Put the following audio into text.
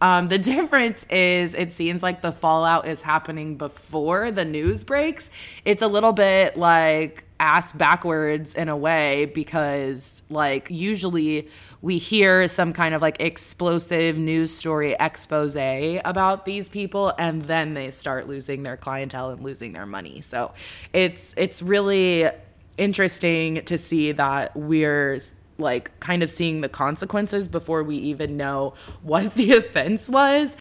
Um, the difference is it seems like the fallout is happening before the news breaks. It's a little bit like ass backwards in a way because like usually we hear some kind of like explosive news story expose about these people and then they start losing their clientele and losing their money so it's it's really interesting to see that we're like kind of seeing the consequences before we even know what the offense was